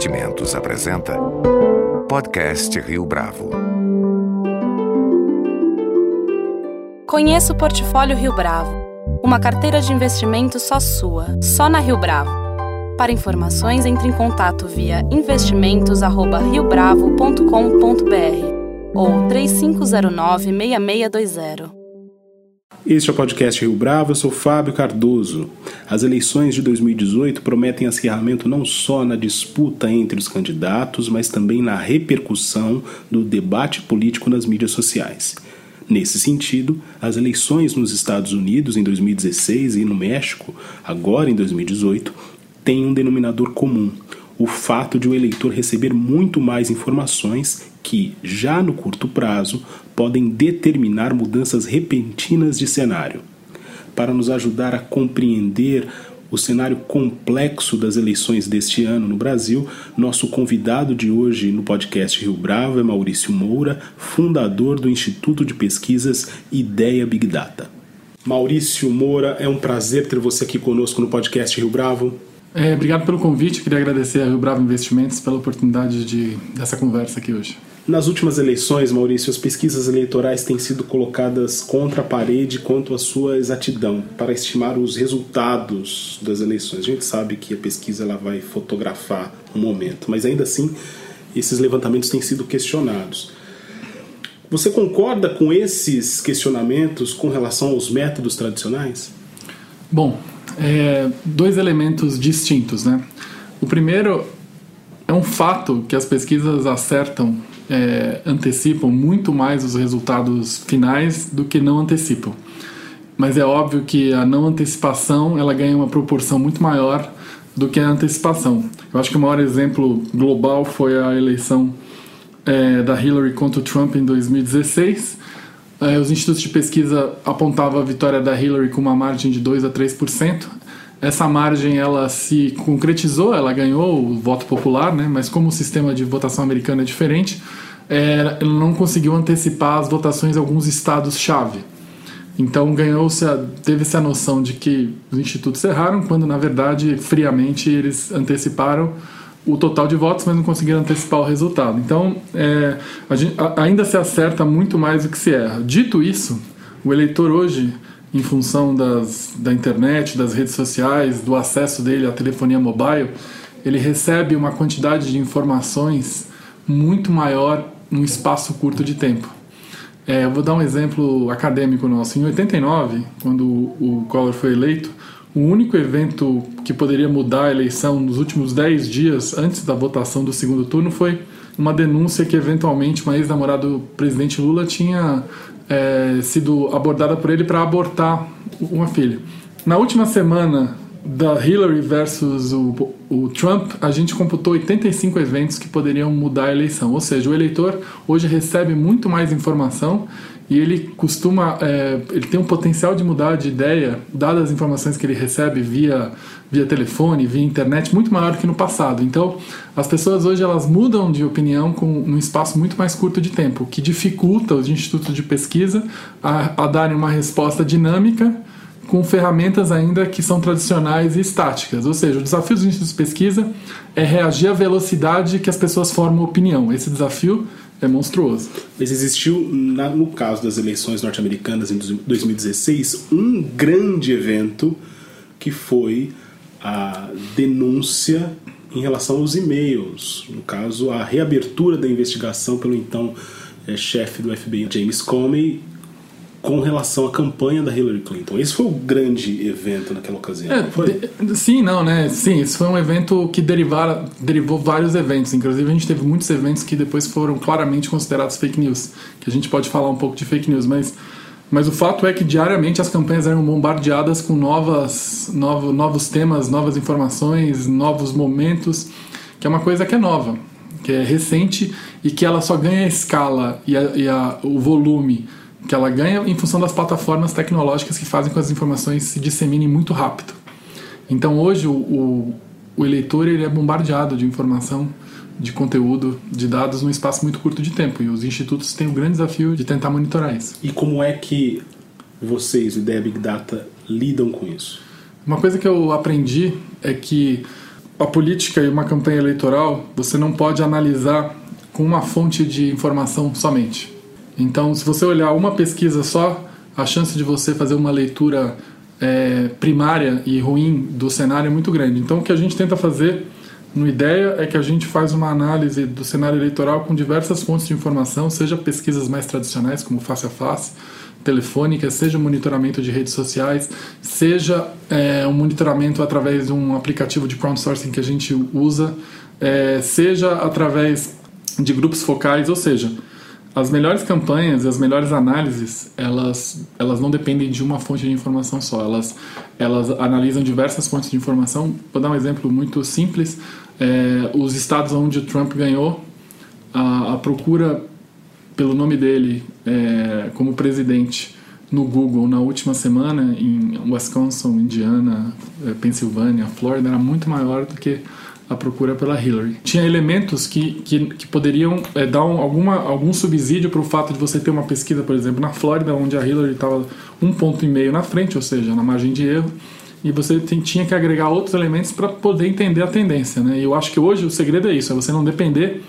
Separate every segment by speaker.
Speaker 1: Investimentos apresenta Podcast Rio Bravo.
Speaker 2: Conheça o Portfólio Rio Bravo, uma carteira de investimentos só sua, só na Rio Bravo. Para informações, entre em contato via investimentos@riobravo.com.br ou 3509-6620.
Speaker 3: Este é o podcast Rio Bravo, eu sou Fábio Cardoso. As eleições de 2018 prometem acirramento não só na disputa entre os candidatos, mas também na repercussão do debate político nas mídias sociais. Nesse sentido, as eleições nos Estados Unidos em 2016 e no México, agora em 2018, têm um denominador comum: o fato de o eleitor receber muito mais informações que, já no curto prazo, podem determinar mudanças repentinas de cenário. Para nos ajudar a compreender o cenário complexo das eleições deste ano no Brasil, nosso convidado de hoje no podcast Rio Bravo é Maurício Moura, fundador do Instituto de Pesquisas Ideia Big Data. Maurício Moura, é um prazer ter você aqui conosco no podcast Rio Bravo.
Speaker 4: É, obrigado pelo convite, queria agradecer a Rio Bravo Investimentos pela oportunidade de, dessa conversa aqui hoje.
Speaker 3: Nas últimas eleições, Maurício, as pesquisas eleitorais têm sido colocadas contra a parede quanto à sua exatidão para estimar os resultados das eleições. A gente sabe que a pesquisa ela vai fotografar um momento, mas ainda assim esses levantamentos têm sido questionados. Você concorda com esses questionamentos com relação aos métodos tradicionais?
Speaker 4: Bom, é, dois elementos distintos, né? O primeiro é um fato que as pesquisas acertam é, antecipam muito mais os resultados finais do que não antecipam. Mas é óbvio que a não antecipação ela ganha uma proporção muito maior do que a antecipação. Eu acho que o maior exemplo global foi a eleição é, da Hillary contra o Trump em 2016. É, os institutos de pesquisa apontavam a vitória da Hillary com uma margem de 2 a 3%. Essa margem ela se concretizou, ela ganhou o voto popular, né? mas como o sistema de votação americano é diferente, é, ele não conseguiu antecipar as votações em alguns estados-chave. Então ganhou-se, teve-se a noção de que os institutos erraram, quando na verdade, friamente, eles anteciparam o total de votos, mas não conseguiram antecipar o resultado. Então, é, gente, a, ainda se acerta muito mais do que se erra. Dito isso, o eleitor hoje em função das, da internet, das redes sociais, do acesso dele à telefonia mobile, ele recebe uma quantidade de informações muito maior num espaço curto de tempo. É, eu vou dar um exemplo acadêmico nosso. Em 89, quando o Collor foi eleito, o único evento que poderia mudar a eleição nos últimos 10 dias antes da votação do segundo turno foi uma denúncia que eventualmente uma ex-namorada do presidente Lula tinha é, sido abordada por ele para abortar uma filha. Na última semana da Hillary versus o, o, Trump, a gente computou 85 eventos que poderiam mudar a eleição. Ou seja, o eleitor hoje recebe muito mais informação e ele costuma, é, ele tem um potencial de mudar de ideia, dadas as informações que ele recebe via, via telefone, via internet, muito maior que no passado. Então, as pessoas hoje elas mudam de opinião com um espaço muito mais curto de tempo, que dificulta os institutos de pesquisa a, a darem uma resposta dinâmica com ferramentas ainda que são tradicionais e estáticas. Ou seja, o desafio dos institutos de pesquisa é reagir à velocidade que as pessoas formam opinião. Esse desafio é monstruoso.
Speaker 3: Mas existiu, na, no caso das eleições norte-americanas em 2016, um grande evento que foi a denúncia em relação aos e-mails. No caso, a reabertura da investigação pelo então é, chefe do FBI, James Comey, com relação à campanha da Hillary Clinton. Esse foi o grande evento naquela ocasião. É,
Speaker 4: de, sim, não, né? Sim, esse foi um evento que derivar, derivou vários eventos. Inclusive, a gente teve muitos eventos que depois foram claramente considerados fake news. Que a gente pode falar um pouco de fake news, mas, mas o fato é que diariamente as campanhas eram bombardeadas com novas, novo, novos temas, novas informações, novos momentos, que é uma coisa que é nova, que é recente e que ela só ganha escala e, a, e a, o volume que ela ganha em função das plataformas tecnológicas que fazem com que as informações se disseminem muito rápido. Então hoje o, o, o eleitor ele é bombardeado de informação, de conteúdo, de dados num espaço muito curto de tempo e os institutos têm o grande desafio de tentar monitorar isso.
Speaker 3: E como é que vocês, o Ideia Big Data, lidam com isso?
Speaker 4: Uma coisa que eu aprendi é que a política e uma campanha eleitoral você não pode analisar com uma fonte de informação somente. Então, se você olhar uma pesquisa só, a chance de você fazer uma leitura é, primária e ruim do cenário é muito grande. Então, o que a gente tenta fazer no ideia é que a gente faz uma análise do cenário eleitoral com diversas fontes de informação, seja pesquisas mais tradicionais, como face a face, telefônica, seja monitoramento de redes sociais, seja é, um monitoramento através de um aplicativo de crowdsourcing que a gente usa, é, seja através de grupos focais, ou seja, as melhores campanhas as melhores análises, elas, elas não dependem de uma fonte de informação só. Elas, elas analisam diversas fontes de informação. Vou dar um exemplo muito simples. É, os estados onde o Trump ganhou, a, a procura pelo nome dele é, como presidente no Google na última semana em Wisconsin, Indiana, é, Pensilvânia, Flórida era muito maior do que a procura pela Hillary. Tinha elementos que, que, que poderiam é, dar um, alguma, algum subsídio para o fato de você ter uma pesquisa, por exemplo, na Flórida, onde a Hillary estava um ponto e meio na frente, ou seja, na margem de erro, e você tem, tinha que agregar outros elementos para poder entender a tendência. Né? E eu acho que hoje o segredo é isso, é você não depender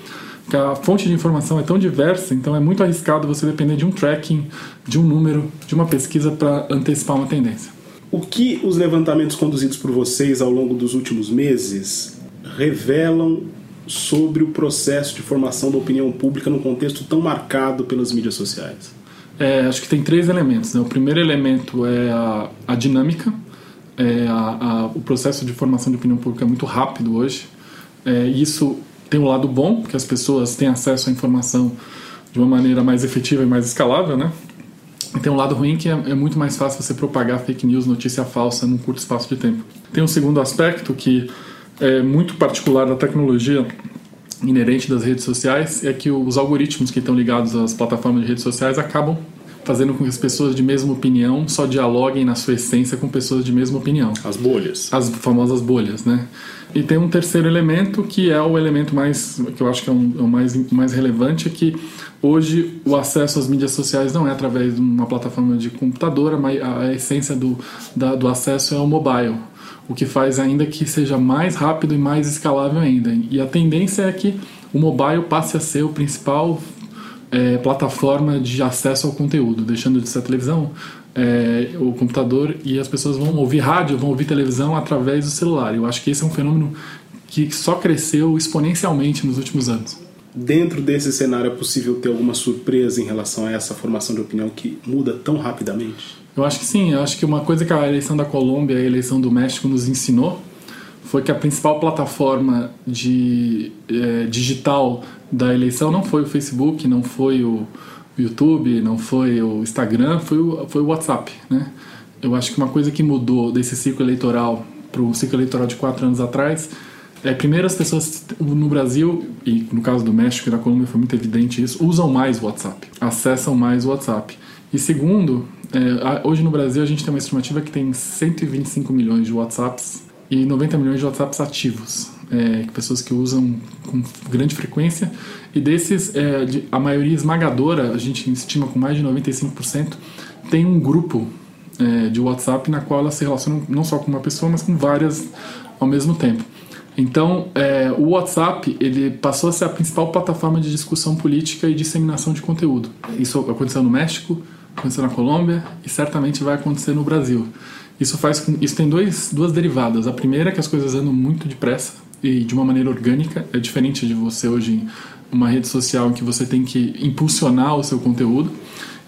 Speaker 4: que a fonte de informação é tão diversa, então é muito arriscado você depender de um tracking, de um número, de uma pesquisa para antecipar uma tendência.
Speaker 3: O que os levantamentos conduzidos por vocês ao longo dos últimos meses revelam sobre o processo de formação da opinião pública num contexto tão marcado pelas mídias sociais?
Speaker 4: É, acho que tem três elementos. Né? O primeiro elemento é a, a dinâmica. É a, a, o processo de formação de opinião pública é muito rápido hoje. É, isso tem um lado bom, porque as pessoas têm acesso à informação de uma maneira mais efetiva e mais escalável, né? E tem um lado ruim que é, é, muito mais fácil você propagar fake news, notícia falsa num curto espaço de tempo. Tem um segundo aspecto que é muito particular da tecnologia inerente das redes sociais é que os algoritmos que estão ligados às plataformas de redes sociais acabam fazendo com que as pessoas de mesma opinião só dialoguem na sua essência com pessoas de mesma opinião.
Speaker 3: As bolhas.
Speaker 4: As famosas bolhas, né? E tem um terceiro elemento que é o elemento mais que eu acho que é, um, é o mais, mais relevante, é que hoje o acesso às mídias sociais não é através de uma plataforma de computador, mas a essência do, da, do acesso é o mobile o que faz ainda que seja mais rápido e mais escalável ainda. E a tendência é que o mobile passe a ser o principal é, plataforma de acesso ao conteúdo, deixando de ser a televisão, é, o computador e as pessoas vão ouvir rádio, vão ouvir televisão através do celular. Eu acho que esse é um fenômeno que só cresceu exponencialmente nos últimos anos.
Speaker 3: Dentro desse cenário é possível ter alguma surpresa em relação a essa formação de opinião que muda tão rapidamente?
Speaker 4: Eu acho que sim. Eu acho que uma coisa que a eleição da Colômbia e a eleição do México nos ensinou foi que a principal plataforma de é, digital da eleição não foi o Facebook, não foi o YouTube, não foi o Instagram, foi o, foi o WhatsApp, né? Eu acho que uma coisa que mudou desse ciclo eleitoral para o ciclo eleitoral de quatro anos atrás é, primeiro, as pessoas no Brasil, e no caso do México e da Colômbia foi muito evidente isso, usam mais o WhatsApp, acessam mais o WhatsApp. E segundo, é, hoje no Brasil a gente tem uma estimativa que tem 125 milhões de WhatsApps e 90 milhões de WhatsApps ativos. É, pessoas que usam com grande frequência e desses é, a maioria esmagadora a gente estima com mais de 95% tem um grupo é, de WhatsApp na qual elas se relacionam não só com uma pessoa mas com várias ao mesmo tempo então é, o WhatsApp ele passou a ser a principal plataforma de discussão política e disseminação de conteúdo isso aconteceu no México aconteceu na Colômbia e certamente vai acontecer no Brasil. Isso faz com, isso tem dois, duas derivadas. A primeira é que as coisas andam muito depressa e de uma maneira orgânica, é diferente de você hoje em uma rede social em que você tem que impulsionar o seu conteúdo.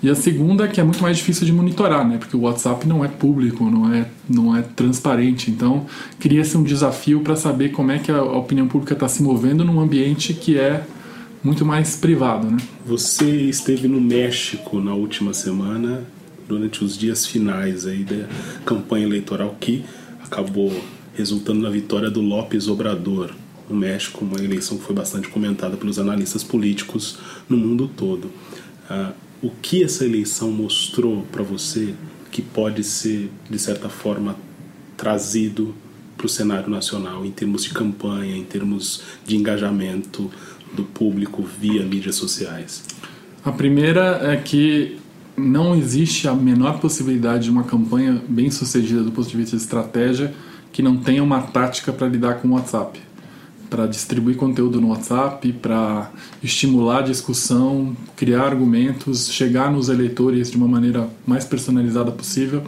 Speaker 4: E a segunda é que é muito mais difícil de monitorar, né? Porque o WhatsApp não é público, não é, não é transparente. Então, cria-se um desafio para saber como é que a opinião pública está se movendo num ambiente que é muito mais privado, né?
Speaker 3: Você esteve no México na última semana, durante os dias finais aí da campanha eleitoral que acabou resultando na vitória do López Obrador no México, uma eleição que foi bastante comentada pelos analistas políticos no mundo todo. Ah, o que essa eleição mostrou para você que pode ser, de certa forma, trazido para o cenário nacional em termos de campanha, em termos de engajamento do público via mídias sociais?
Speaker 4: A primeira é que não existe a menor possibilidade de uma campanha bem sucedida do ponto de vista de estratégia que não tenha uma tática para lidar com o WhatsApp para distribuir conteúdo no WhatsApp, para estimular a discussão, criar argumentos, chegar nos eleitores de uma maneira mais personalizada possível.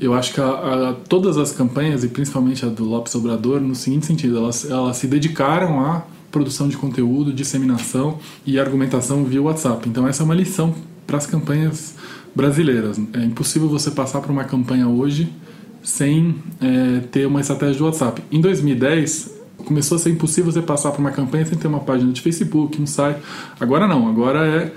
Speaker 4: Eu acho que a, a, todas as campanhas, e principalmente a do Lopes Obrador, no seguinte sentido, elas, elas se dedicaram à produção de conteúdo, disseminação e argumentação via WhatsApp. Então, essa é uma lição para as campanhas brasileiras. É impossível você passar por uma campanha hoje sem é, ter uma estratégia de WhatsApp. Em 2010, começou a ser impossível você passar por uma campanha sem ter uma página de Facebook, um site. Agora não, agora é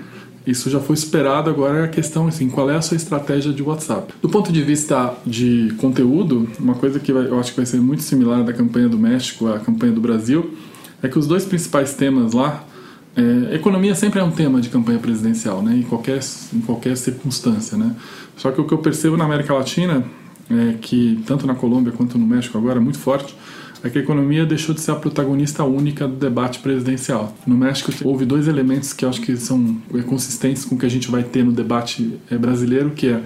Speaker 4: isso já foi esperado, agora é a questão assim, qual é a sua estratégia de WhatsApp? Do ponto de vista de conteúdo, uma coisa que eu acho que vai ser muito similar da campanha do México à campanha do Brasil, é que os dois principais temas lá, é, economia sempre é um tema de campanha presidencial, né, em qualquer, em qualquer circunstância, né. Só que o que eu percebo na América Latina é que tanto na Colômbia quanto no México agora é muito forte é que a economia deixou de ser a protagonista única do debate presidencial. No México houve dois elementos que eu acho que são consistentes com o que a gente vai ter no debate eh, brasileiro, que é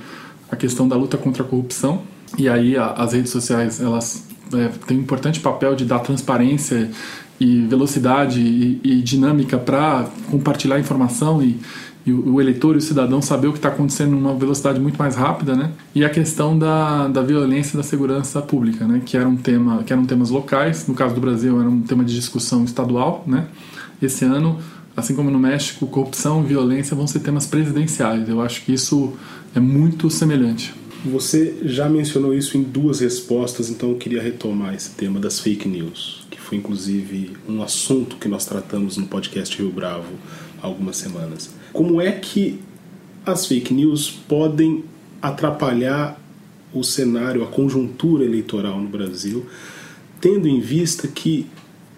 Speaker 4: a questão da luta contra a corrupção. E aí as redes sociais elas é, um importante papel de dar transparência e velocidade e, e dinâmica para compartilhar informação e e o, eleitor e o cidadão saber o que está acontecendo numa velocidade muito mais rápida, né? E a questão da, da violência e da segurança pública, né? Que era um tema, que eram temas locais. No caso do Brasil, era um tema de discussão estadual, né? Esse ano, assim como no México, corrupção e violência vão ser temas presidenciais. Eu acho que isso é muito semelhante.
Speaker 3: Você já mencionou isso em duas respostas, então eu queria retomar esse tema das fake news, foi inclusive um assunto que nós tratamos no podcast Rio Bravo há algumas semanas. Como é que as fake news podem atrapalhar o cenário, a conjuntura eleitoral no Brasil, tendo em vista que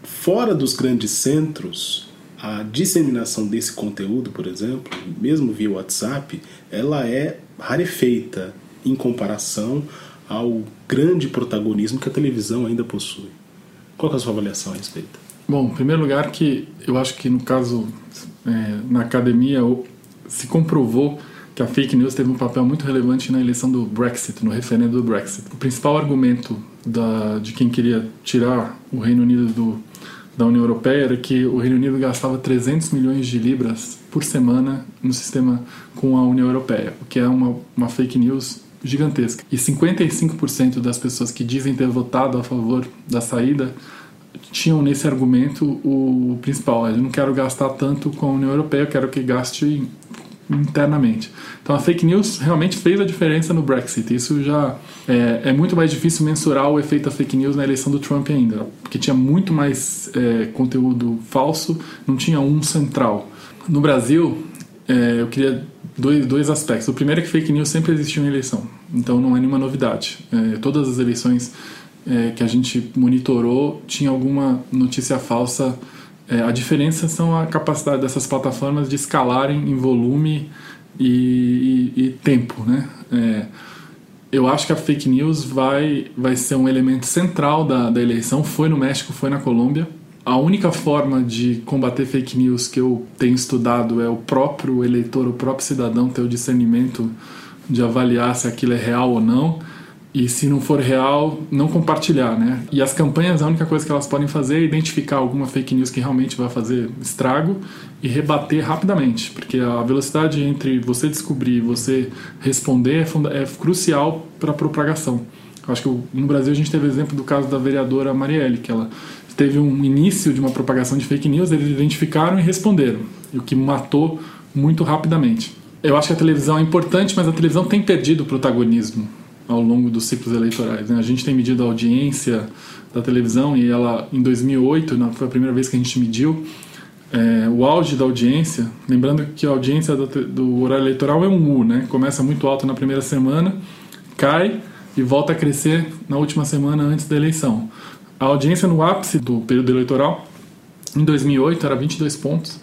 Speaker 3: fora dos grandes centros, a disseminação desse conteúdo, por exemplo, mesmo via WhatsApp, ela é rarefeita em comparação ao grande protagonismo que a televisão ainda possui. Qual é a sua avaliação a respeito?
Speaker 4: Bom, em primeiro lugar que eu acho que no caso é, na academia se comprovou que a fake news teve um papel muito relevante na eleição do Brexit, no referendo do Brexit. O principal argumento da, de quem queria tirar o Reino Unido do, da União Europeia era que o Reino Unido gastava 300 milhões de libras por semana no sistema com a União Europeia, o que é uma, uma fake news gigantesca. E 55% das pessoas que dizem ter votado a favor da saída tinham nesse argumento o principal: eu não quero gastar tanto com a União Europeia, eu quero que gaste internamente. Então a fake news realmente fez a diferença no Brexit. Isso já é, é, muito mais difícil mensurar o efeito da fake news na eleição do Trump ainda, porque tinha muito mais é, conteúdo falso, não tinha um central. No Brasil, é, eu queria dois, dois aspectos. O primeiro é que fake news sempre existiu em eleição, então não é nenhuma novidade. É, todas as eleições é, que a gente monitorou tinha alguma notícia falsa. É, a diferença são a capacidade dessas plataformas de escalarem em volume e, e, e tempo, né? É, eu acho que a fake news vai, vai ser um elemento central da, da eleição. Foi no México, foi na Colômbia. A única forma de combater fake news que eu tenho estudado é o próprio eleitor, o próprio cidadão ter o discernimento de avaliar se aquilo é real ou não e se não for real, não compartilhar, né? E as campanhas, a única coisa que elas podem fazer é identificar alguma fake news que realmente vai fazer estrago e rebater rapidamente, porque a velocidade entre você descobrir e você responder é, é crucial para a propagação. Eu acho que no Brasil a gente teve o exemplo do caso da vereadora Marielle, que ela teve um início de uma propagação de fake news, eles identificaram e responderam, o que matou muito rapidamente. Eu acho que a televisão é importante, mas a televisão tem perdido o protagonismo ao longo dos ciclos eleitorais. Né? A gente tem medido a audiência da televisão e ela, em 2008, foi a primeira vez que a gente mediu é, o auge da audiência. Lembrando que a audiência do, do, horário eleitoral é um U, né? começa muito alto na primeira semana, cai e volta a crescer na última semana antes da eleição. A audiência no ápice do período eleitoral, em 2008, era 22 pontos.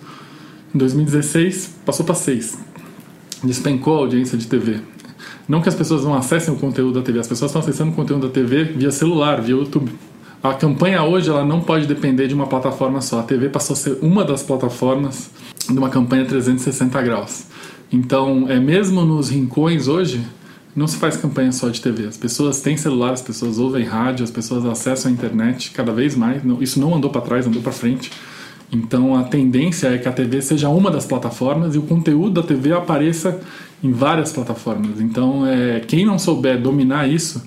Speaker 4: Em 2016, passou para 6. Despencou a audiência de TV. Não que as pessoas não acessem o conteúdo da TV, as pessoas estão acessando o conteúdo da TV via celular, via YouTube. A campanha hoje ela não pode depender de uma plataforma só. A TV passou a ser uma das plataformas de uma campanha 360 graus. Então, é mesmo nos rincões hoje, não se faz campanha só de TV. As pessoas têm celular, as pessoas ouvem rádio, as pessoas acessam a internet cada vez mais. Isso não andou para trás, andou para frente. Então a tendência é que a TV seja uma das plataformas e o conteúdo da TV apareça em várias plataformas. Então é, quem não souber dominar isso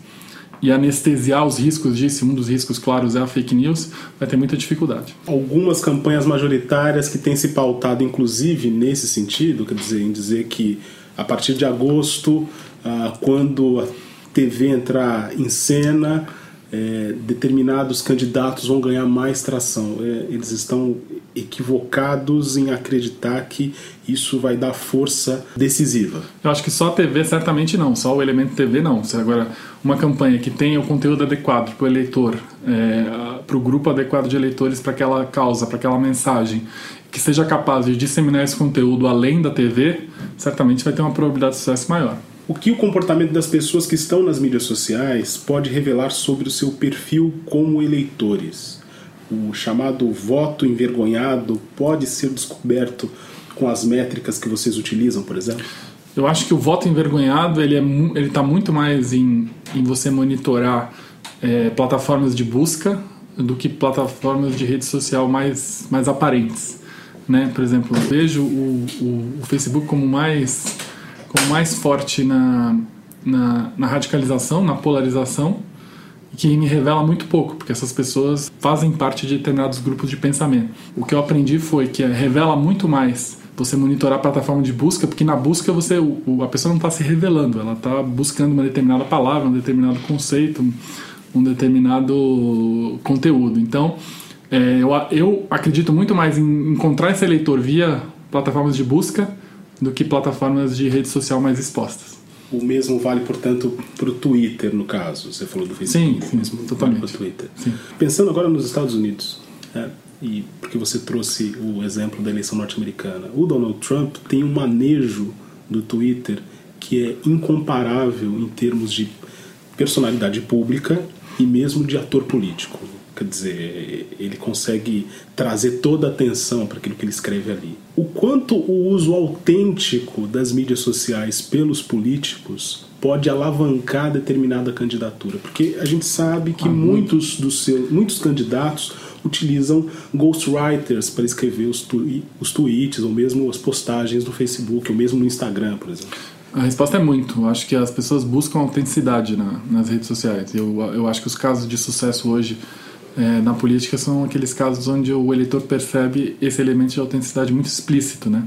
Speaker 4: e anestesiar os riscos disso, um dos riscos claros é a fake news, vai ter muita dificuldade.
Speaker 3: Algumas campanhas majoritárias que têm se pautado, inclusive, nesse sentido, quer dizer, em dizer que a partir de agosto, ah, quando a TV entrar em cena, é, determinados candidatos vão ganhar mais tração. É, eles estão equivocados em acreditar que isso vai dar força decisiva.
Speaker 4: Eu acho que só a TV certamente não, só o elemento TV não. Se agora uma campanha que tenha o conteúdo adequado para o eleitor, é, para o grupo adequado de eleitores para aquela causa, para aquela mensagem, que seja capaz de disseminar esse conteúdo além da TV, certamente vai ter uma probabilidade de sucesso maior.
Speaker 3: O que o comportamento das pessoas que estão nas mídias sociais pode revelar sobre o seu perfil como eleitores? O chamado voto envergonhado pode ser descoberto com as métricas que vocês utilizam, por exemplo?
Speaker 4: Eu acho que o voto envergonhado ele é ele está muito mais em, em você monitorar é, plataformas de busca do que plataformas de rede social mais mais aparentes, né? Por exemplo, eu vejo o, o, o Facebook como mais mais forte na, na, na radicalização, na polarização, que me revela muito pouco, porque essas pessoas fazem parte de determinados grupos de pensamento. O que eu aprendi foi que revela muito mais você monitorar a plataforma de busca, porque na busca você a pessoa não está se revelando, ela está buscando uma determinada palavra, um determinado conceito, um determinado conteúdo. Então, é, eu, eu acredito muito mais em encontrar esse leitor via plataformas de busca do que plataformas de rede social mais expostas.
Speaker 3: O mesmo vale, portanto, para o Twitter, no caso. Você falou do Facebook.
Speaker 4: Sim, sim mesmo totalmente.
Speaker 3: Vale para o Twitter. Sim. Pensando agora nos Estados Unidos, né, e porque você trouxe o exemplo da eleição norte-americana, o Donald Trump tem um manejo do Twitter que é incomparável em termos de personalidade pública e mesmo de ator político. Quer dizer, ele consegue trazer toda a atenção para aquilo que ele escreve ali. O quanto o uso autêntico das mídias sociais pelos políticos pode alavancar determinada candidatura, porque a gente sabe que ah, muitos dos seus, muitos candidatos utilizam ghostwriters para escrever os, twi os tweets ou mesmo as postagens no Facebook ou mesmo no Instagram, por exemplo.
Speaker 4: A resposta é muito. Eu acho que as pessoas buscam autenticidade na, nas redes sociais. Eu, eu acho que os casos de sucesso hoje é, na política são aqueles casos onde o eleitor percebe esse elemento de autenticidade muito explícito, né?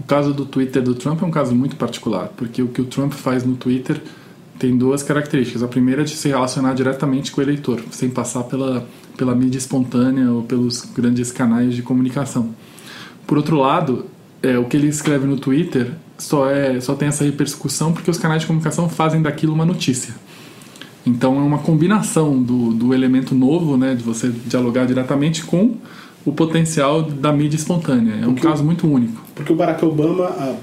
Speaker 4: O caso do Twitter do Trump é um caso muito particular, porque o que o Trump faz no Twitter tem duas características. A primeira é de se relacionar diretamente com o eleitor, sem passar pela, pela mídia espontânea ou pelos grandes canais de comunicação. Por outro lado, é, o que ele escreve no Twitter só, é, só tem essa repercussão porque os canais de comunicação fazem daquilo uma notícia. Então é uma combinação do, do elemento novo, né, de você dialogar diretamente com o potencial da mídia espontânea. É um porque caso muito único.
Speaker 3: Porque o Barack Obama, há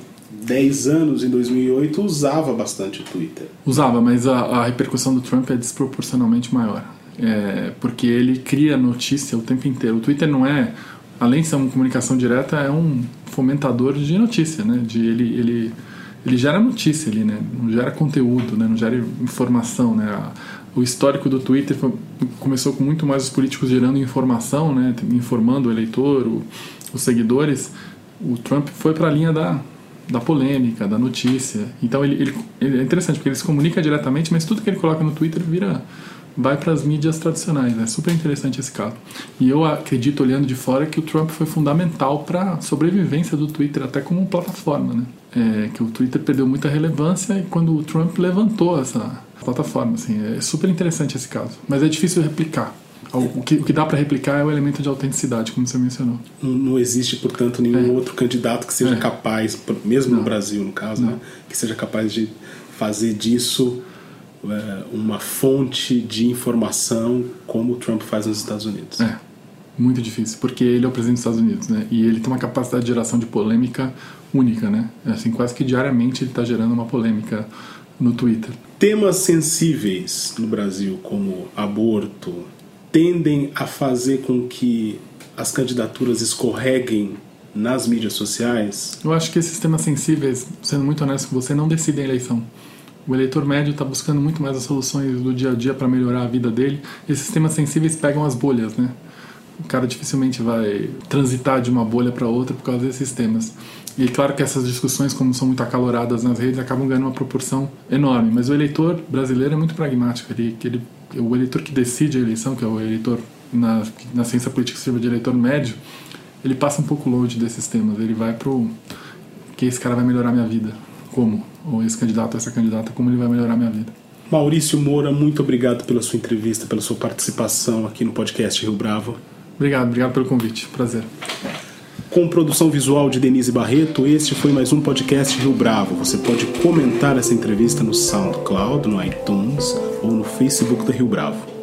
Speaker 3: 10 anos, em 2008, usava bastante o Twitter.
Speaker 4: Usava, mas a, a repercussão do Trump é desproporcionalmente maior. É, porque ele cria notícia o tempo inteiro. O Twitter não é, além de ser uma comunicação direta, é um fomentador de notícia, né? De ele, ele ele gera notícia ali, né? Não gera conteúdo, né? Não gera informação, né? O histórico do Twitter foi, começou com muito mais os políticos gerando informação, né? Informando o eleitor, o, os seguidores. O Trump foi para a linha da, da polêmica, da notícia. Então ele, ele, ele, é interessante porque ele se comunica diretamente, mas tudo que ele coloca no Twitter vira vai para as mídias tradicionais. É super interessante esse caso. E eu acredito, olhando de fora, que o Trump foi fundamental para a sobrevivência do Twitter, até como plataforma. Né? É, que o Twitter perdeu muita relevância e quando o Trump levantou essa plataforma. Assim, é super interessante esse caso. Mas é difícil replicar. O que, o que dá para replicar é o elemento de autenticidade, como você mencionou.
Speaker 3: Não existe, portanto, nenhum é. outro candidato que seja é. capaz, mesmo Não. no Brasil, no caso, né, que seja capaz de fazer disso uma fonte de informação como o Trump faz nos Estados Unidos.
Speaker 4: É, muito difícil, porque ele é o presidente dos Estados Unidos, né? E ele tem uma capacidade de geração de polêmica única, né? Assim, quase que diariamente ele está gerando uma polêmica no Twitter.
Speaker 3: Temas sensíveis no Brasil, como aborto, tendem a fazer com que as candidaturas escorreguem nas mídias sociais?
Speaker 4: Eu acho que esses temas sensíveis, sendo muito honesto com você, não decidem a eleição O eleitor médio está buscando muito mais as soluções do dia a dia para melhorar a vida dele. Esses sistemas sensíveis pegam as bolhas, né? O cara dificilmente vai transitar de uma bolha para outra por causa desses temas. E claro que essas discussões, como são muito acaloradas nas redes, acabam ganhando uma proporção enorme. Mas o eleitor brasileiro é muito pragmático. Ele, ele, o eleitor que decide a eleição, que é o eleitor na, na ciência política se chama de eleitor médio, ele passa um pouco longe desses temas. Ele vai pro que esse cara vai melhorar minha vida. Como? Ou esse candidato ou essa candidata, como ele vai melhorar minha vida.
Speaker 3: Maurício Moura, muito obrigado pela sua entrevista, pela sua participação aqui no podcast Rio Bravo.
Speaker 4: Obrigado, obrigado pelo convite. Prazer.
Speaker 3: Com produção visual de Denise Barreto, este foi mais um podcast Rio Bravo. Você pode comentar essa entrevista no SoundCloud, no iTunes ou no Facebook do Rio Bravo.